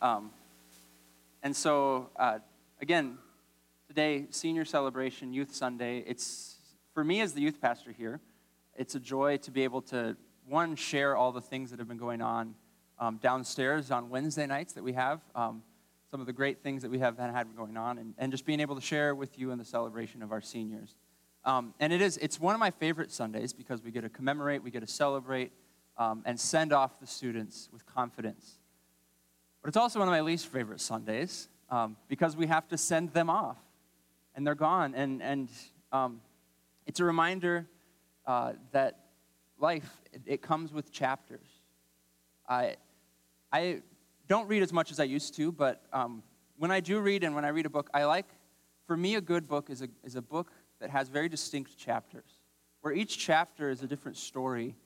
Um, and so, uh, again, today, senior celebration, Youth Sunday. It's for me as the youth pastor here. It's a joy to be able to one share all the things that have been going on um, downstairs on Wednesday nights that we have. Um, some of the great things that we have had going on, and, and just being able to share with you in the celebration of our seniors. Um, and it is, it's one of my favorite Sundays because we get to commemorate, we get to celebrate, um, and send off the students with confidence. But it's also one of my least favorite Sundays um, because we have to send them off, and they're gone. And, and um, it's a reminder uh, that life, it, it, comes with chapters. I, I don't read as much as I used to, but um, when I do read and when I read a book, I like, for me, a good book is a, is a book that has very distinct chapters, where each chapter is a different story,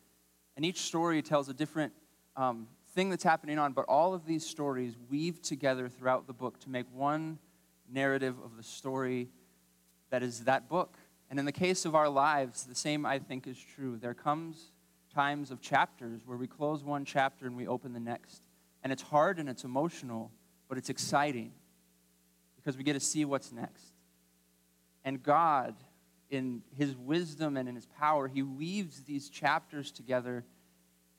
and each story tells a different um, thing that's happening on, but all of these stories weave together throughout the book to make one narrative of the story that is that book. And in the case of our lives, the same I think is true. There comes times of chapters where we close one chapter and we open the next. And it's hard and it's emotional, but it's exciting because we get to see what's next. And God, in his wisdom and in his power, he weaves these chapters together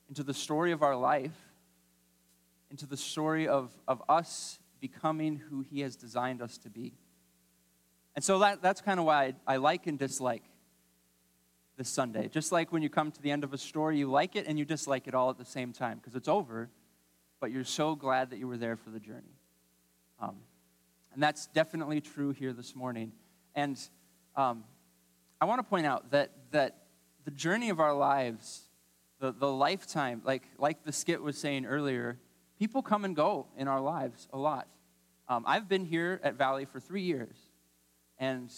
into the story of our life, into the story of, of us becoming who he has designed us to be. And so that, that's kind of why I, I like and dislike this Sunday. Just like when you come to the end of a story, you like it and you dislike it all at the same time because it's over, but you're so glad that you were there for the journey. Um, and that's definitely true here this morning. And um, I want to point out that, that the journey of our lives, the, the lifetime, like, like the skit was saying earlier, people come and go in our lives a lot. Um, I've been here at Valley for three years. And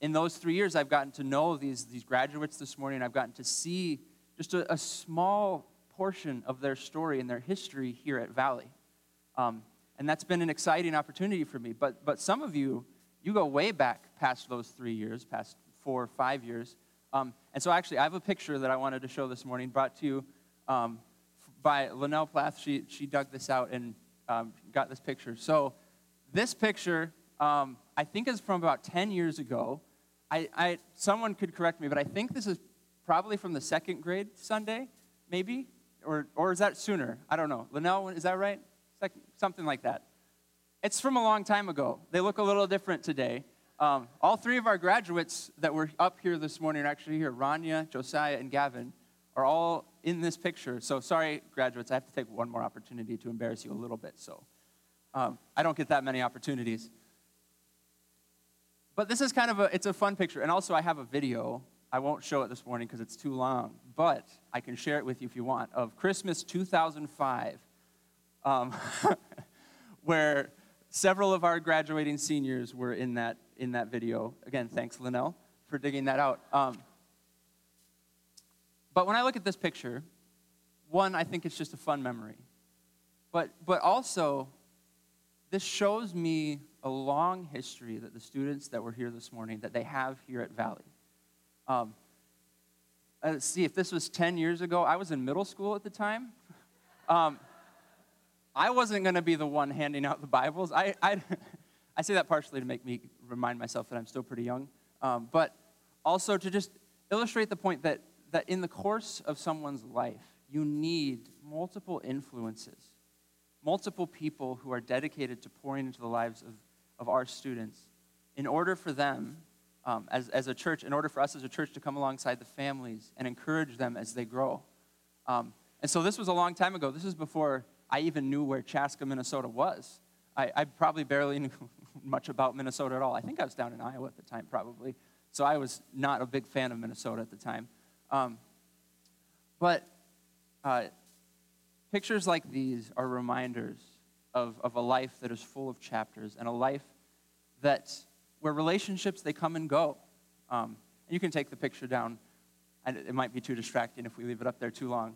in those three years, I've gotten to know these, these graduates this morning. I've gotten to see just a, a small portion of their story and their history here at Valley. Um, and that's been an exciting opportunity for me. But, but some of you, you go way back past those three years, past four or five years. Um, and so, actually, I have a picture that I wanted to show this morning, brought to you um, by Linnell Plath. She, she dug this out and um, got this picture. So, this picture, um, I think, is from about 10 years ago. I, I, someone could correct me, but I think this is probably from the second grade Sunday, maybe? Or, or is that sooner? I don't know. Linnell, is that right? Second, something like that. It's from a long time ago. They look a little different today. Um, all three of our graduates that were up here this morning are actually here. Rania, Josiah, and Gavin are all in this picture. So sorry, graduates, I have to take one more opportunity to embarrass you a little bit. So um, I don't get that many opportunities. But this is kind of a, it's a fun picture. And also I have a video. I won't show it this morning because it's too long, but I can share it with you if you want, of Christmas 2005, um, where several of our graduating seniors were in that, in that video. Again, thanks, Linnell, for digging that out. Um, but when I look at this picture, one, I think it's just a fun memory. But, but also, this shows me a long history that the students that were here this morning, that they have here at Valley. Um, let's see, if this was 10 years ago, I was in middle school at the time. Um, I wasn't going to be the one handing out the Bibles. I, I, I, say that partially to make me remind myself that I'm still pretty young, um, but also to just illustrate the point that, that in the course of someone's life, you need multiple influences, multiple people who are dedicated to pouring into the lives of, of our students in order for them, um, as, as a church, in order for us as a church to come alongside the families and encourage them as they grow. Um, and so this was a long time ago. This is before I even knew where Chaska, Minnesota was. I, I probably barely knew much about Minnesota at all. I think I was down in Iowa at the time, probably. So I was not a big fan of Minnesota at the time. Um, but uh, pictures like these are reminders of, of a life that is full of chapters and a life that where relationships they come and go. Um, and you can take the picture down, and it might be too distracting if we leave it up there too long.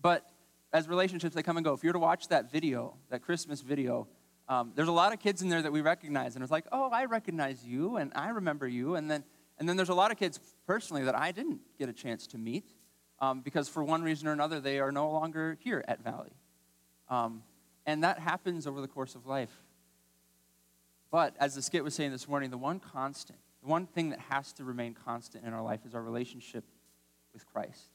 But as relationships they come and go. If you were to watch that video, that Christmas video, um, there's a lot of kids in there that we recognize, and it's like, oh, I recognize you, and I remember you, and then and then there's a lot of kids personally that I didn't get a chance to meet um, because for one reason or another they are no longer here at Valley. Um, And that happens over the course of life. But as the skit was saying this morning, the one constant, the one thing that has to remain constant in our life is our relationship with Christ.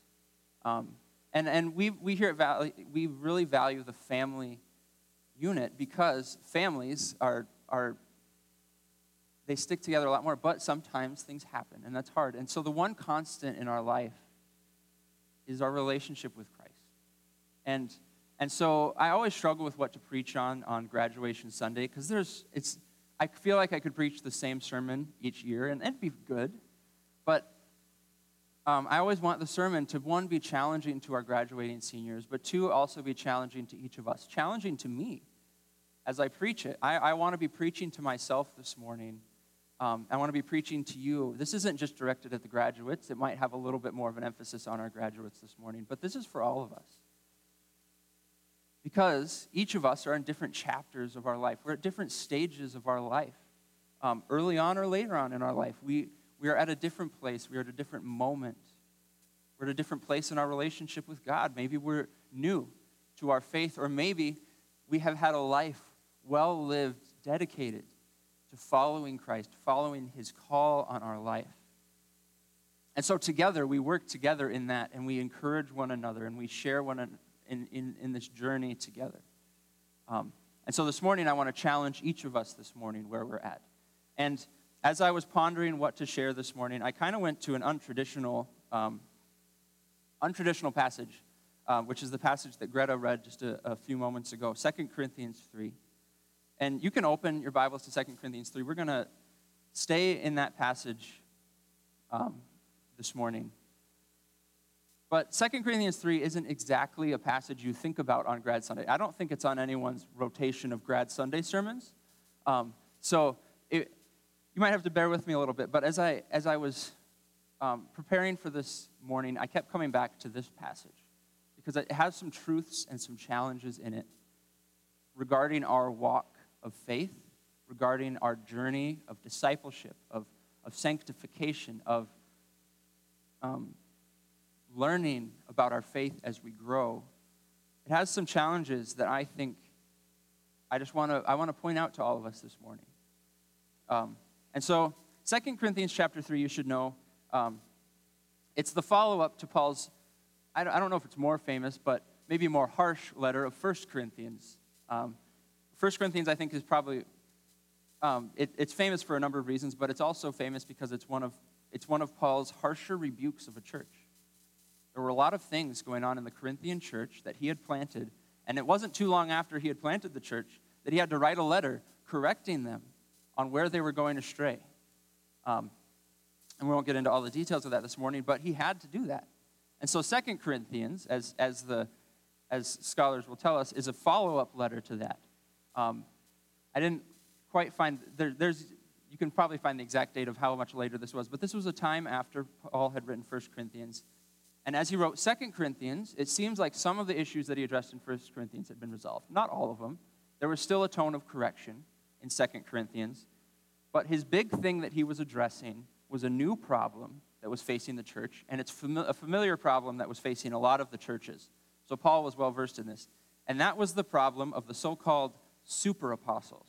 Um, and and we, we here at Valley, we really value the family unit because families are, are they stick together a lot more, but sometimes things happen, and that's hard. And so the one constant in our life is our relationship with Christ. And and so I always struggle with what to preach on on graduation Sunday because there's it's I feel like I could preach the same sermon each year and it'd be good, but um, I always want the sermon to one be challenging to our graduating seniors, but two also be challenging to each of us, challenging to me as I preach it. I, I want to be preaching to myself this morning. Um, I want to be preaching to you. This isn't just directed at the graduates. It might have a little bit more of an emphasis on our graduates this morning, but this is for all of us. Because each of us are in different chapters of our life. We're at different stages of our life. Um, early on or later on in our life, we, we are at a different place. We are at a different moment. We're at a different place in our relationship with God. Maybe we're new to our faith, or maybe we have had a life well lived, dedicated to following Christ, following his call on our life. And so together, we work together in that, and we encourage one another, and we share one another in, in, in this journey together. Um, and so this morning, I want to challenge each of us this morning where we're at. And as I was pondering what to share this morning, I kind of went to an untraditional, um, untraditional passage, uh, which is the passage that Greta read just a, a few moments ago, 2 Corinthians 3. And you can open your Bibles to 2 Corinthians 3. We're going to stay in that passage um, this morning. But 2 Corinthians 3 isn't exactly a passage you think about on Grad Sunday. I don't think it's on anyone's rotation of Grad Sunday sermons. Um, so it, you might have to bear with me a little bit. But as I, as I was um, preparing for this morning, I kept coming back to this passage because it has some truths and some challenges in it regarding our walk of faith, regarding our journey of discipleship, of, of sanctification, of um, learning about our faith as we grow, it has some challenges that I think I just want to I want to point out to all of us this morning. Um, and so, 2 Corinthians chapter 3, you should know, um, it's the follow up to Paul's, I don't, I don't, know if it's more famous, but maybe more harsh letter of 1 Corinthians. Um, 1 Corinthians, I think, is probably, um, it, it's famous for a number of reasons, but it's also famous because it's one of, it's one of Paul's harsher rebukes of a church. There were a lot of things going on in the Corinthian church that he had planted, and it wasn't too long after he had planted the church that he had to write a letter correcting them on where they were going astray. Um, and we won't get into all the details of that this morning, but he had to do that. And so Second Corinthians, as, as, the, as scholars will tell us, is a follow-up letter to that. Um, I didn't quite find, there, there's, you can probably find the exact date of how much later this was, but this was a time after Paul had written First Corinthians. And as he wrote Second Corinthians, it seems like some of the issues that he addressed in First Corinthians had been resolved. Not all of them. There was still a tone of correction in Second Corinthians. But his big thing that he was addressing was a new problem that was facing the church, and it's fami- a familiar problem that was facing a lot of the churches. So Paul was well versed in this. And that was the problem of the so called super apostles.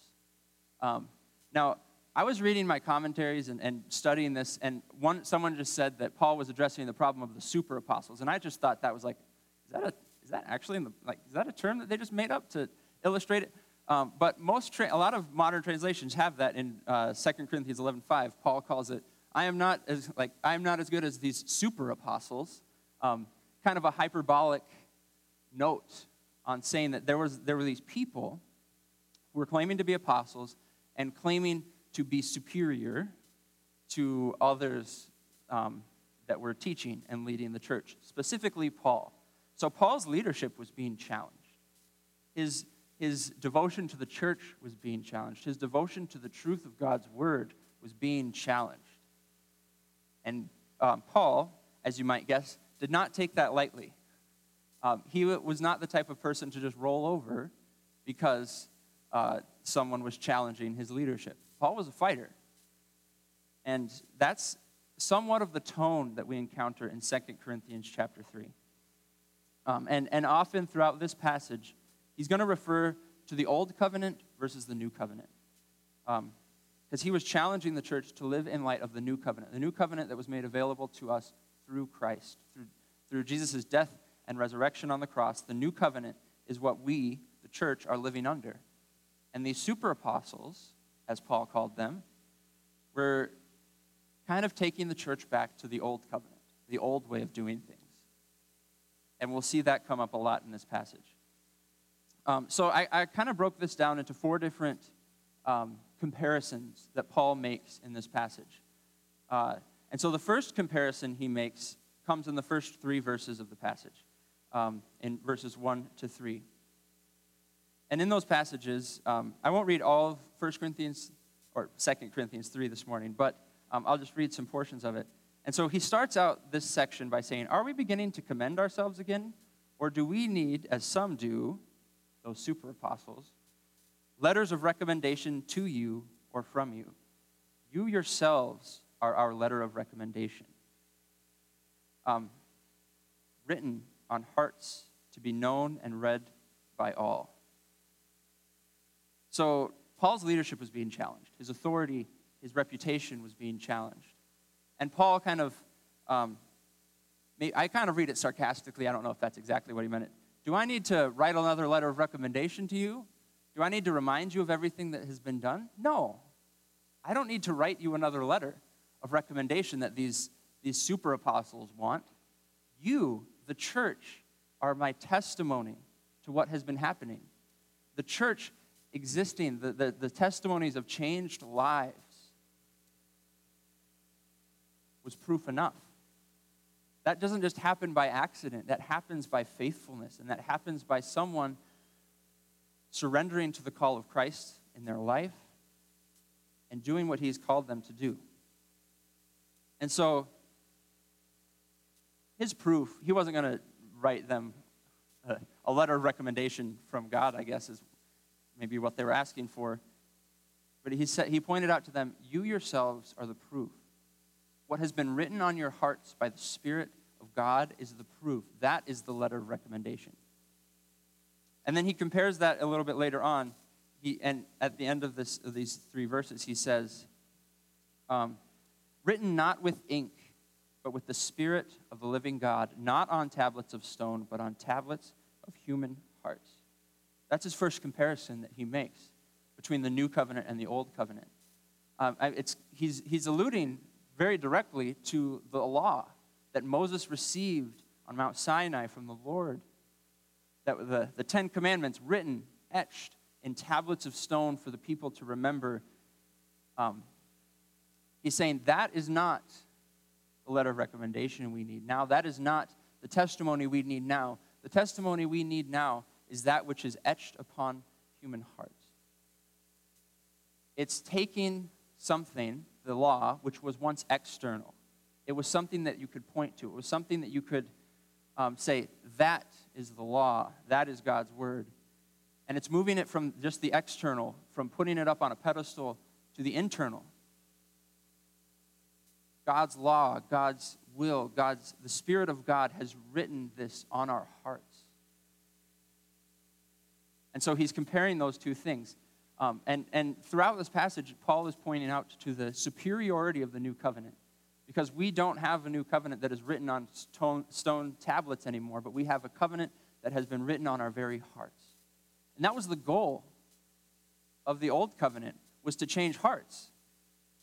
Um, now, I was reading my commentaries and, and studying this, and one, someone just said that Paul was addressing the problem of the super apostles, and I just thought that was like, is that, a, is that actually in the, like, is that a term that they just made up to illustrate it? Um, but most, tra- a lot of modern translations have that in uh, 2 Corinthians 11.5. Paul calls it, I am not as, like, I am not as good as these super apostles. Um, kind of a hyperbolic note on saying that there, was, there were these people who were claiming to be apostles and claiming to be superior to others um, that were teaching and leading the church, specifically Paul. So Paul's leadership was being challenged. His, his devotion to the church was being challenged. His devotion to the truth of God's word was being challenged. And um, Paul, as you might guess, did not take that lightly. Um, he was not the type of person to just roll over because uh, someone was challenging his leadership. Paul was a fighter. And that's somewhat of the tone that we encounter in 2 Corinthians chapter 3. Um, and, and often throughout this passage, he's going to refer to the old covenant versus the new covenant. Because um, he was challenging the church to live in light of the new covenant, the new covenant that was made available to us through Christ, through, through Jesus' death and resurrection on the cross. The new covenant is what we, the church, are living under. And these super apostles, as Paul called them, were kind of taking the church back to the old covenant, the old way of doing things. And we'll see that come up a lot in this passage. Um, so I, I kind of broke this down into four different um, comparisons that Paul makes in this passage. Uh, and so the first comparison he makes comes in the first three verses of the passage, um, in verses 1 to 3. And in those passages, um, I won't read all of 1 Corinthians or 2 Corinthians 3 this morning, but um, I'll just read some portions of it. And so he starts out this section by saying, Are we beginning to commend ourselves again? Or do we need, as some do, those super apostles, letters of recommendation to you or from you? You yourselves are our letter of recommendation, um, written on hearts to be known and read by all. So Paul's leadership was being challenged, his authority his reputation was being challenged. And Paul kind of, um, I kind of read it sarcastically. I don't know if that's exactly what he meant. Do I need to write another letter of recommendation to you? Do I need to remind you of everything that has been done? No. I don't need to write you another letter of recommendation that these, these super apostles want. You, the church, are my testimony to what has been happening. The church existing, the, the, the testimonies of changed lives was proof enough. That doesn't just happen by accident, that happens by faithfulness, and that happens by someone surrendering to the call of Christ in their life and doing what He's called them to do. And so, his proof, he wasn't going to write them a, a, letter of recommendation from God, I guess, is maybe what they were asking for. But he, said, he pointed out to them, You yourselves are the proof what has been written on your hearts by the Spirit of God is the proof. That is the letter of recommendation. And then he compares that a little bit later on. He, and at the end of, this, of these three verses, he says, um, Written not with ink, but with the Spirit of the living God, not on tablets of stone, but on tablets of human hearts. That's his first comparison that he makes between the new covenant and the old covenant. Um, it's, he's, he's alluding very directly to the law that Moses received on Mount Sinai from the Lord. That the, the Ten Commandments written, etched in tablets of stone for the people to remember. Um, he's saying that is not the letter of recommendation we need now. That is not the testimony we need now. The testimony we need now is that which is etched upon human hearts. It's taking something the law, which was once external. It was something that you could point to. It was something that you could um, say, that is the law, that is God's word. And it's moving it from just the external, from putting it up on a pedestal, to the internal. God's law, God's will, God's the Spirit of God has written this on our hearts. And so he's comparing those two things. Um, and, and throughout this passage, Paul is pointing out to the superiority of the new covenant. Because we don't have a new covenant that is written on stone, stone tablets anymore, but we have a covenant that has been written on our very hearts. And that was the goal of the old covenant, was to change hearts.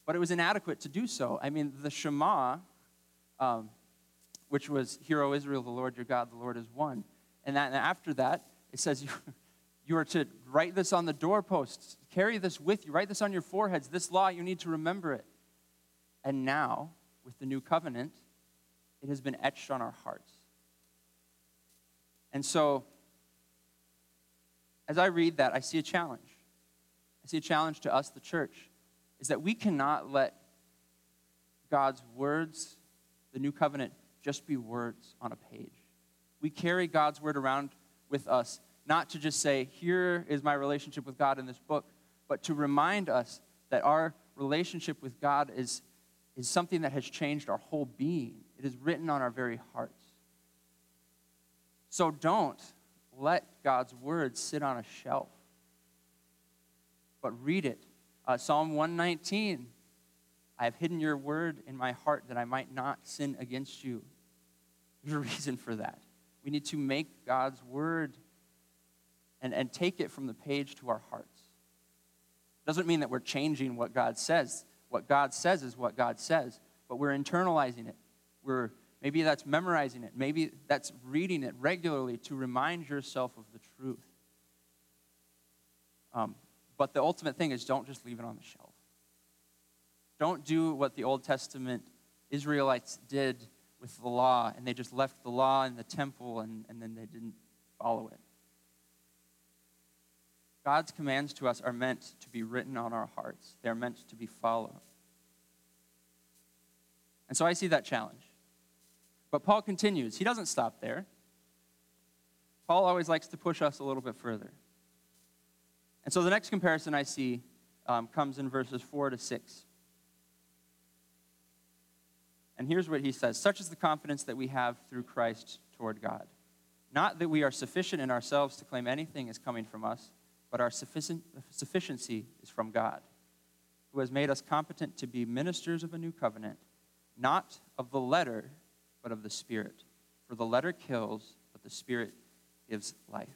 But it was inadequate to do so. I mean, the Shema, um, which was, Hear, O Israel, the Lord your God, the Lord is one. And, that, and after that, it says, you, are to write this on the doorposts, carry this with you, write this on your foreheads. This law, you need to remember it. And now, with the new covenant, it has been etched on our hearts. And so, as I read that, I see a challenge. I see a challenge to us, the church, is that we cannot let God's words, the new covenant, just be words on a page. We carry God's word around with us not to just say, here is my relationship with God in this book, but to remind us that our relationship with God is, is something that has changed our whole being. It is written on our very hearts. So don't let God's word sit on a shelf. but read it. Uh, Psalm 119 I have hidden your word in my heart that I might not sin against you. There's a reason for that. We need to make God's word and, and take it from the page to our hearts. Doesn't mean that we're changing what God says. What God says is what God says, but we're internalizing it. We're maybe that's memorizing it. Maybe that's reading it regularly to remind yourself of the truth. Um, but the ultimate thing is don't just leave it on the shelf. Don't do what the Old Testament Israelites did with the law, and they just left the law in the temple and, and then they didn't follow it. God's commands to us are meant to be written on our hearts, they're meant to be followed. And so I see that challenge. But Paul continues. He doesn't stop there. Paul always likes to push us a little bit further. And so the next comparison I see um, comes in verses 4 to 6. And here's what he says Such is the confidence that we have through Christ toward God. Not that we are sufficient in ourselves to claim anything is coming from us, but our sufficiency is from God, who has made us competent to be ministers of a new covenant, not of the letter, but of the Spirit. For the letter kills, but the Spirit gives life.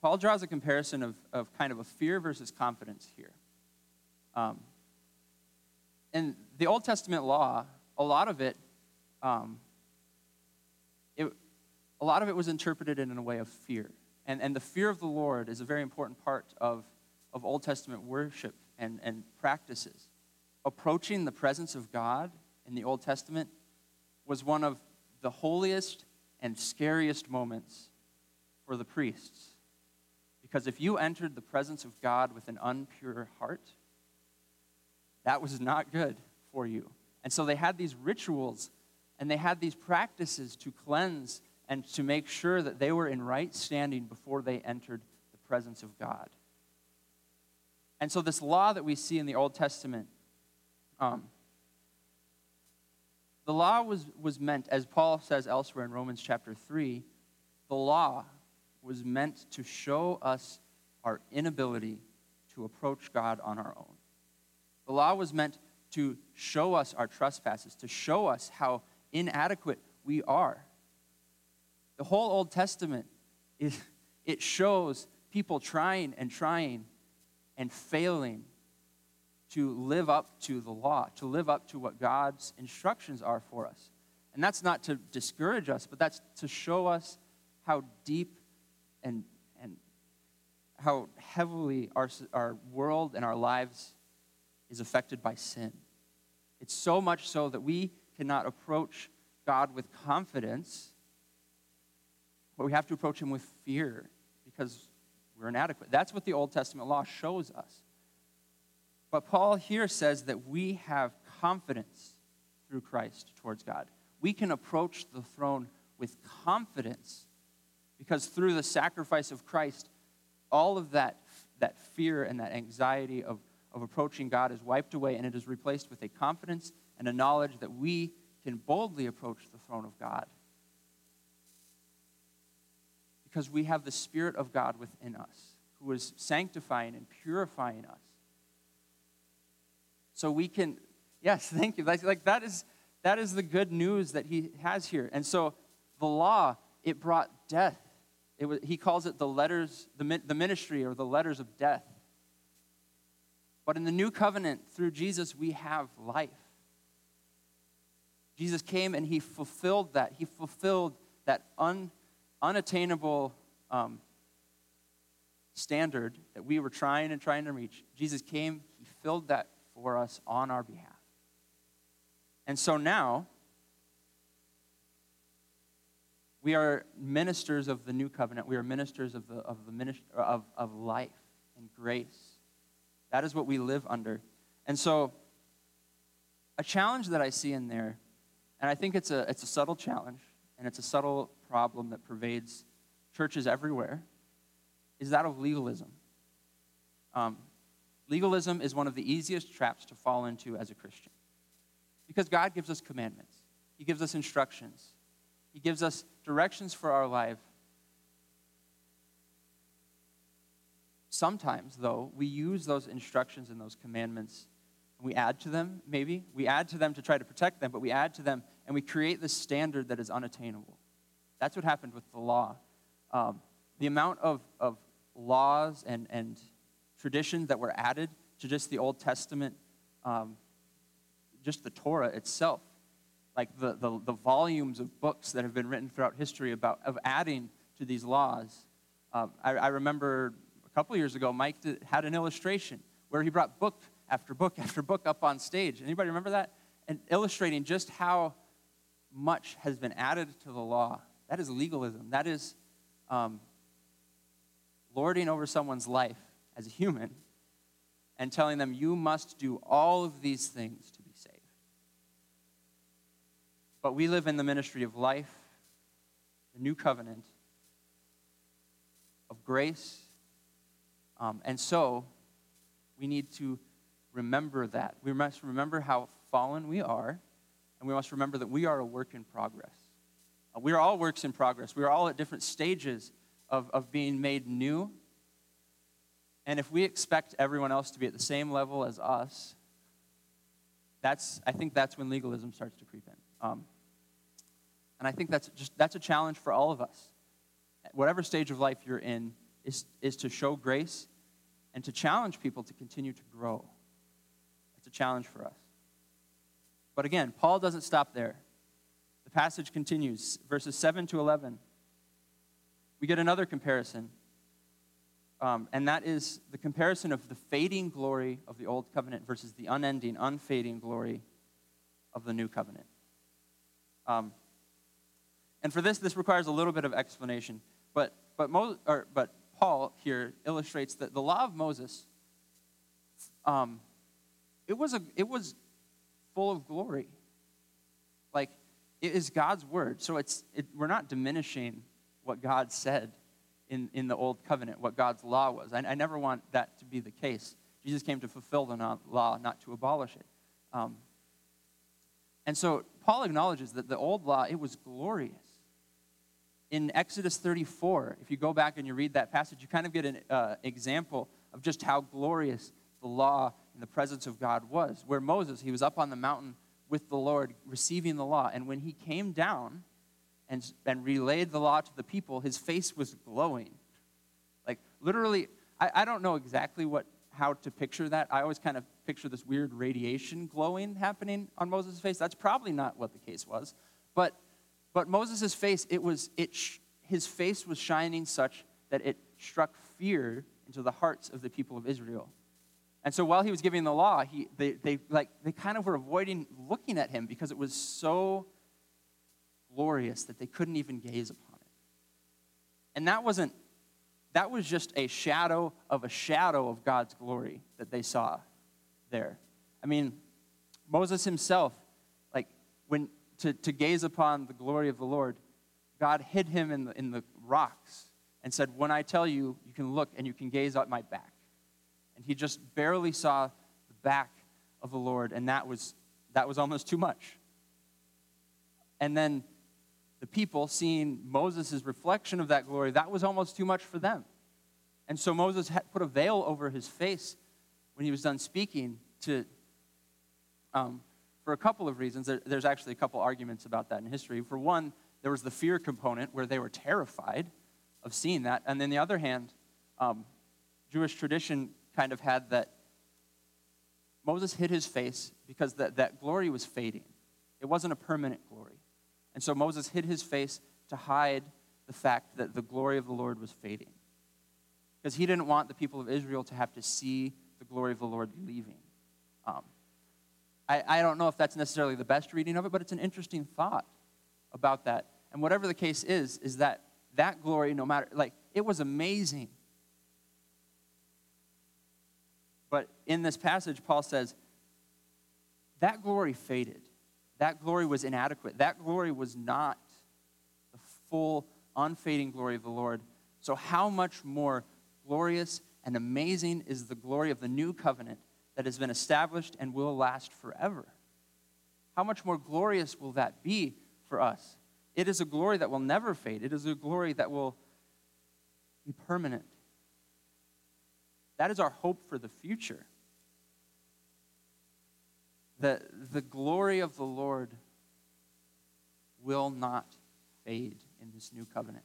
Paul draws a comparison of, of kind of a fear versus confidence here. Um, in the Old Testament law, a lot of it, um, it, a lot of it was interpreted in a way of fear. And, and the fear of the Lord is a very important part of, of Old Testament worship and, and practices. Approaching the presence of God in the Old Testament was one of the holiest and scariest moments for the priests. Because if you entered the presence of God with an unpure heart, that was not good for you. And so they had these rituals and they had these practices to cleanse and to make sure that they were in right standing before they entered the presence of God. And so, this law that we see in the Old Testament, um, the law was, was meant, as Paul says elsewhere in Romans chapter 3, the law was meant to show us our inability to approach God on our own. The law was meant to show us our trespasses, to show us how inadequate we are. The whole Old Testament, is, it shows people trying and trying and failing to live up to the law, to live up to what God's instructions are for us. And that's not to discourage us, but that's to show us how deep and, and how heavily our, our world and our lives is affected by sin. It's so much so that we cannot approach God with confidence, but we have to approach Him with fear because we're inadequate. That's what the Old Testament law shows us. But Paul here says that we have confidence through Christ towards God. We can approach the throne with confidence because through the sacrifice of Christ, all of that, that fear and that anxiety of, of approaching God is wiped away, and it is replaced with a confidence and a knowledge that we can boldly approach the throne of God. Because we have the Spirit of God within us, who is sanctifying and purifying us. So we can, yes, thank you. Like, that is that is the good news that he has here. And so the law, it brought death it was, he calls it the letters, the, the ministry or the letters of death. But in the new covenant, through Jesus, we have life. Jesus came and he fulfilled that. He fulfilled that un, unattainable um, standard that we were trying and trying to reach. Jesus came, he filled that for us on our behalf. And so now, We are ministers of the new covenant. We are ministers of, the, of, the of, of life and grace. That is what we live under. And so, a challenge that I see in there, and I think it's a, it's a subtle challenge, and it's a subtle problem that pervades churches everywhere, is that of legalism. Um, legalism is one of the easiest traps to fall into as a Christian because God gives us commandments, He gives us instructions, He gives us directions for our life. sometimes, though, we use those instructions and those commandments and we add to them, maybe. We add to them to try to protect them, but we add to them and we create this standard that is unattainable. That's what happened with the law. Um, the amount of, of laws and, and traditions that were added to just the Old Testament, um, just the Torah itself, like the, the, the, volumes of books that have been written throughout history about of adding to these laws. Um, I, I, remember a couple years ago, Mike did, had an illustration where he brought book after book after book up on stage. Anybody remember that? And illustrating just how much has been added to the law. That is legalism. That is um, lording over someone's life as a human and telling them, you must do all of these things to be saved. But we live in the ministry of life, the new covenant, of grace. Um, and so we need to remember that. We must remember how fallen we are, and we must remember that we are a work in progress. Uh, we are all works in progress. We are all at different stages of, of being made new. And if we expect everyone else to be at the same level as us, that's, I think that's when legalism starts to creep in. Um, and I think that's just that's a challenge for all of us. Whatever stage of life you're in is, is to show grace and to challenge people to continue to grow. It's a challenge for us. But again, Paul doesn't stop there. The passage continues, verses 7 to 11. We get another comparison, um, and that is the comparison of the fading glory of the old covenant versus the unending, unfading glory of the new covenant. Um, and for this, this requires a little bit of explanation. But, but, Mo, or, but Paul here illustrates that the law of Moses, um, it, was a, it was full of glory. Like, it is God's word. So it's, it, we're not diminishing what God said in, in the old covenant, what God's law was. I, I never want that to be the case. Jesus came to fulfill the law, not to abolish it. Um, and so Paul acknowledges that the old law, it was glorious in Exodus 34, if you go back and you read that passage, you kind of get an uh, example of just how glorious the law in the presence of God was. Where Moses, he was up on the mountain with the Lord receiving the law. And when he came down and, and relayed the law to the people, his face was glowing. Like, literally, I, I don't know exactly what, how to picture that. I always kind of picture this weird radiation glowing happening on Moses' face. That's probably not what the case was. But but Moses' face, it was, it sh- his face was shining such that it struck fear into the hearts of the people of Israel. And so while he was giving the law, he, they, they, like, they kind of were avoiding looking at him because it was so glorious that they couldn't even gaze upon it. And that wasn't, that was just a shadow of a shadow of God's glory that they saw there. I mean, Moses himself, like, when to, to gaze upon the glory of the Lord, God hid him in the, in the rocks and said, When I tell you, you can look and you can gaze at my back. And he just barely saw the back of the Lord, and that was, that was almost too much. And then the people seeing Moses' reflection of that glory, that was almost too much for them. And so Moses had put a veil over his face when he was done speaking to, um, for a couple of reasons. There's actually a couple arguments about that in history. For one, there was the fear component where they were terrified of seeing that. And then the other hand, um, Jewish tradition kind of had that Moses hid his face because that, that glory was fading. It wasn't a permanent glory. And so Moses hid his face to hide the fact that the glory of the Lord was fading. Because he didn't want the people of Israel to have to see the glory of the Lord leaving. Um, I, I don't know if that's necessarily the best reading of it, but it's an interesting thought about that. And whatever the case is, is that that glory, no matter, like, it was amazing. But in this passage, Paul says, that glory faded. That glory was inadequate. That glory was not the full, unfading glory of the Lord. So, how much more glorious and amazing is the glory of the new covenant that has been established and will last forever. How much more glorious will that be for us? It is a glory that will never fade, it is a glory that will be permanent. That is our hope for the future. The, the glory of the Lord will not fade in this new covenant.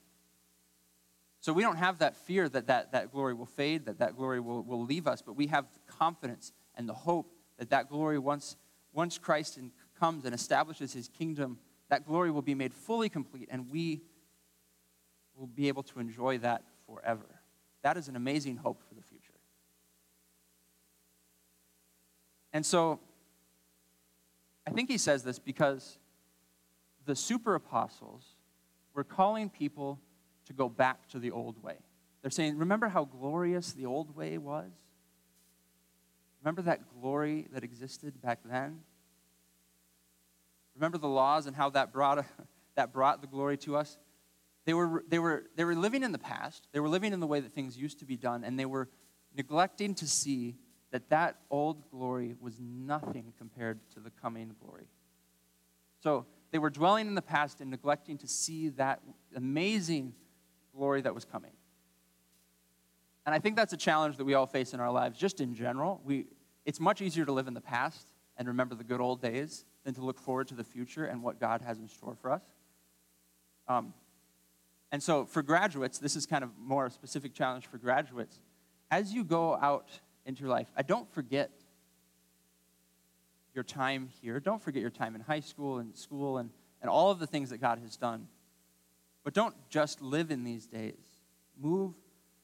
So we don't have that fear that that, that glory will fade, that that glory will, will leave us, but we have the confidence and the hope that that glory, once, once Christ in, comes and establishes his kingdom, that glory will be made fully complete, and we will be able to enjoy that forever. That is an amazing hope for the future. And so, I think he says this because the super apostles were calling people to go back to the old way. They're saying, Remember how glorious the old way was? Remember that glory that existed back then? Remember the laws and how that brought, that brought the glory to us? They were, they, were, they were living in the past. They were living in the way that things used to be done, and they were neglecting to see that that old glory was nothing compared to the coming glory. So they were dwelling in the past and neglecting to see that amazing glory that was coming. And I think that's a challenge that we all face in our lives, just in general. We, it's much easier to live in the past and remember the good old days than to look forward to the future and what God has in store for us. Um, and so, for graduates, this is kind of more a specific challenge for graduates. As you go out into your life, I don't forget your time here. Don't forget your time in high school and school and, and all of the things that God has done. But don't just live in these days. Move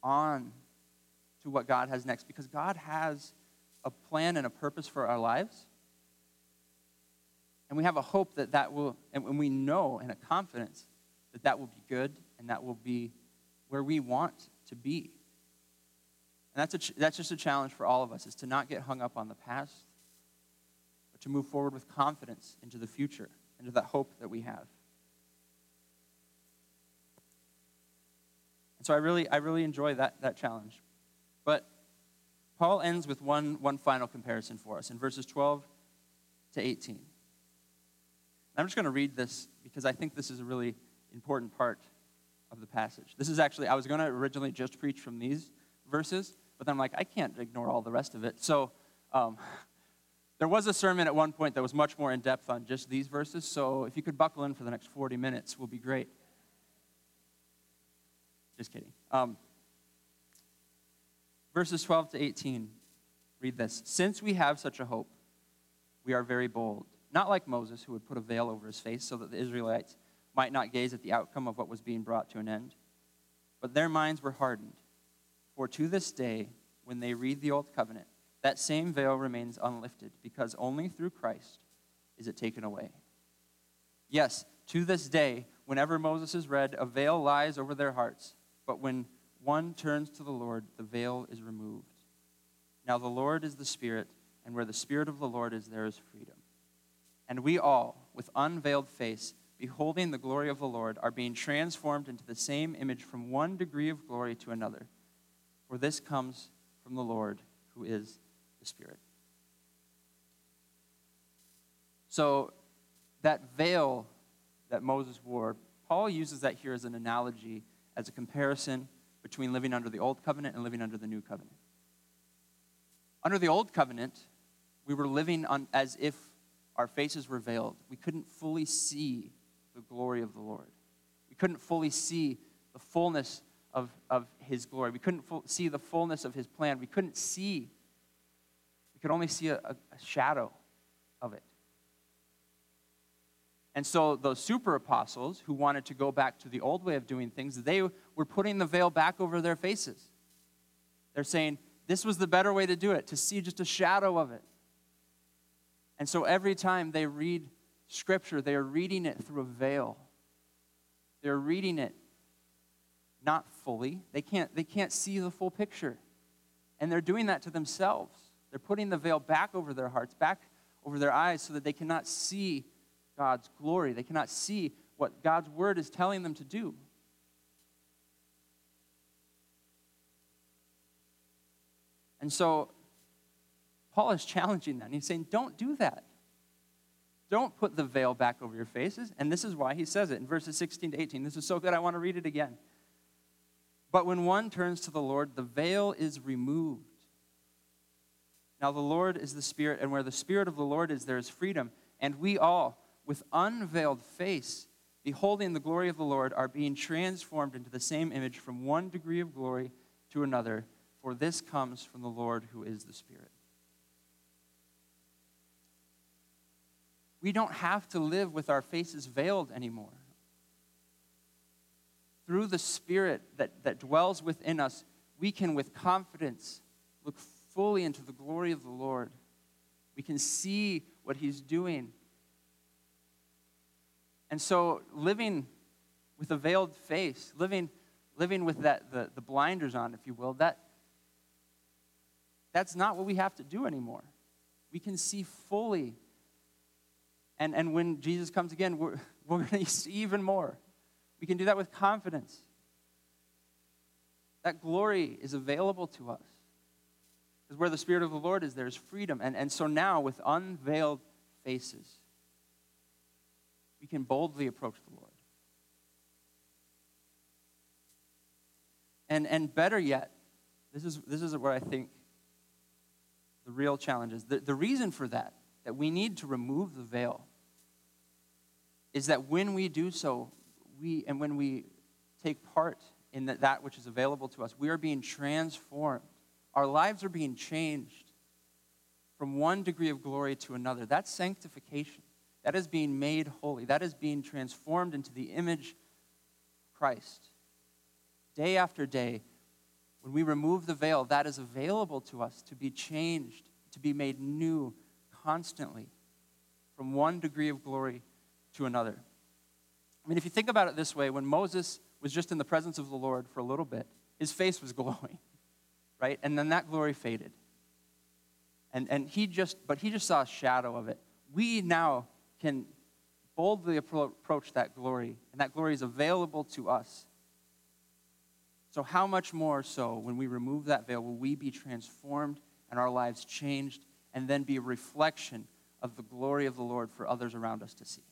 on to what God has next because God has a plan and a purpose for our lives. And we have a hope that that will, and we know and a confidence that that will be good and that will be where we want to be. And that's, a, that's just a challenge for all of us, is to not get hung up on the past, but to move forward with confidence into the future, into that hope that we have. And so I really, I really enjoy that, that challenge. But Paul ends with one, one final comparison for us in verses 12 to 18. I'm just going to read this because I think this is a really important part of the passage. This is actually, I was going to originally just preach from these verses, but then I'm like, I can't ignore all the rest of it. So um, there was a sermon at one point that was much more in depth on just these verses. So if you could buckle in for the next 40 minutes, will be great. Just kidding. Um, verses 12 to 18 read this Since we have such a hope, we are very bold. Not like Moses, who would put a veil over his face so that the Israelites might not gaze at the outcome of what was being brought to an end. But their minds were hardened. For to this day, when they read the Old Covenant, that same veil remains unlifted, because only through Christ is it taken away. Yes, to this day, whenever Moses is read, a veil lies over their hearts, but when one turns to the Lord, the veil is removed. Now the Lord is the Spirit, and where the Spirit of the Lord is, there is freedom. And we all, with unveiled face, beholding the glory of the Lord, are being transformed into the same image from one degree of glory to another. For this comes from the Lord, who is the Spirit. So, that veil that Moses wore, Paul uses that here as an analogy, as a comparison between living under the old covenant and living under the new covenant. Under the old covenant, we were living on, as if our faces were veiled. We couldn't fully see the glory of the Lord. We couldn't fully see the fullness of, of his glory. We couldn't see the fullness of his plan. We couldn't see, we could only see a, a, a shadow of it. And so those super apostles who wanted to go back to the old way of doing things, they were putting the veil back over their faces. They're saying, this was the better way to do it, to see just a shadow of it. And so every time they read Scripture, they are reading it through a veil. They're reading it not fully. They can't, they can't see the full picture. And they're doing that to themselves. They're putting the veil back over their hearts, back over their eyes, so that they cannot see God's glory. They cannot see what God's word is telling them to do. And so Paul is challenging them. He's saying, don't do that. Don't put the veil back over your faces. And this is why he says it in verses 16 to 18. This is so good, I want to read it again. But when one turns to the Lord, the veil is removed. Now the Lord is the Spirit, and where the Spirit of the Lord is, there is freedom. And we all, with unveiled face, beholding the glory of the Lord, are being transformed into the same image from one degree of glory to another, for this comes from the Lord who is the Spirit. We don't have to live with our faces veiled anymore. Through the Spirit that, that dwells within us, we can with confidence look fully into the glory of the Lord. We can see what He's doing. And so, living with a veiled face, living, living with that, the, the blinders on, if you will, that, that's not what we have to do anymore. We can see fully. And, and when Jesus comes again, we're, we're going to see even more. We can do that with confidence. That glory is available to us. Because where the Spirit of the Lord is, there's freedom. And, and so now, with unveiled faces, we can boldly approach the Lord. And, and better yet, this is, this is where I think the real challenge is. The, the reason for that, that we need to remove the veil, is that when we do so, we, and when we take part in that, that which is available to us, we are being transformed. Our lives are being changed from one degree of glory to another. That's sanctification. That is being made holy. That is being transformed into the image of Christ. Day after day, when we remove the veil, that is available to us to be changed, to be made new constantly from one degree of glory to another. I mean, if you think about it this way, when Moses was just in the presence of the Lord for a little bit, his face was glowing, right? And then that glory faded. And, and he just, but he just saw a shadow of it. We now can boldly approach that glory, and that glory is available to us. So, how much more so when we remove that veil will we be transformed and our lives changed and then be a reflection of the glory of the Lord for others around us to see?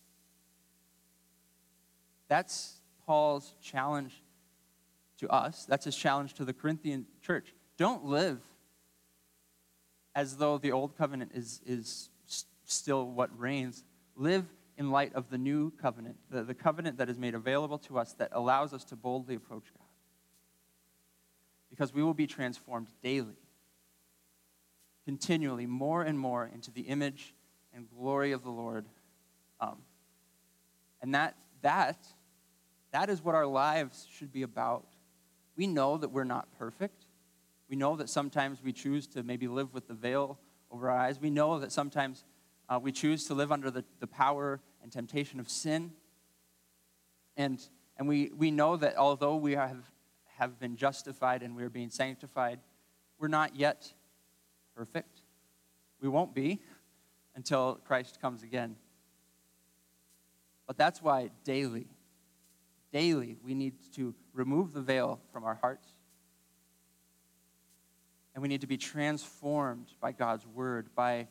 That's Paul's challenge to us. That's his challenge to the Corinthian church. Don't live as though the old covenant is, is still what reigns. Live in light of the new covenant, the, the covenant that is made available to us that allows us to boldly approach God. Because we will be transformed daily, continually, more and more into the image and glory of the Lord. Um, and that, that that is what our lives should be about. We know that we're not perfect. We know that sometimes we choose to maybe live with the veil over our eyes. We know that sometimes uh, we choose to live under the, the power and temptation of sin. And, and we, we know that although we have, have been justified and we're being sanctified, we're not yet perfect. We won't be until Christ comes again. But that's why daily, daily we need to remove the veil from our hearts. And we need to be transformed by God's word, by,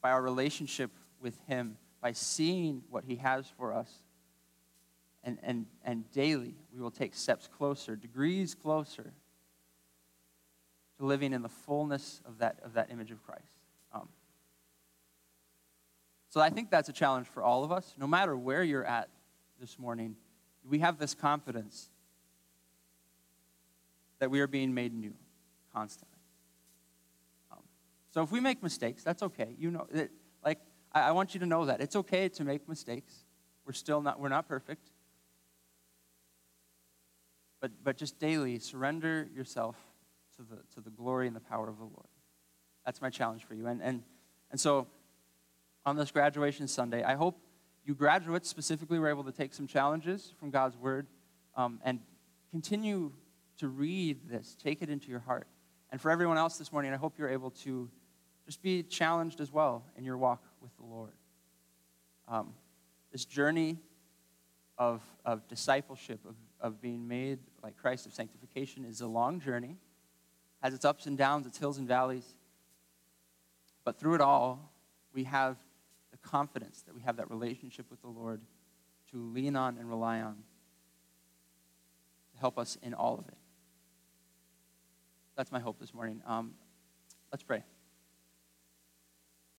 by our relationship with Him, by seeing what He has for us. And, and, and daily we will take steps closer, degrees closer to living in the fullness of that, of that image of Christ. Um, so I think that's a challenge for all of us, no matter where you're at this morning we have this confidence that we are being made new constantly. Um, so if we make mistakes, that's okay. You know, it, like I, I want you to know that it's okay to make mistakes. We're still not we're not perfect. But but just daily surrender yourself to the to the glory and the power of the Lord. That's my challenge for you. And and and so on this graduation Sunday, I hope you graduates specifically were able to take some challenges from God's Word um, and continue to read this, take it into your heart. And for everyone else this morning, I hope you're able to just be challenged as well in your walk with the Lord. Um, this journey of, of discipleship, of, of being made like Christ, of sanctification, is a long journey, has its ups and downs, its hills and valleys. But through it all, we have confidence that we have that relationship with the Lord to lean on and rely on to help us in all of it. That's my hope this morning. Um, let's pray.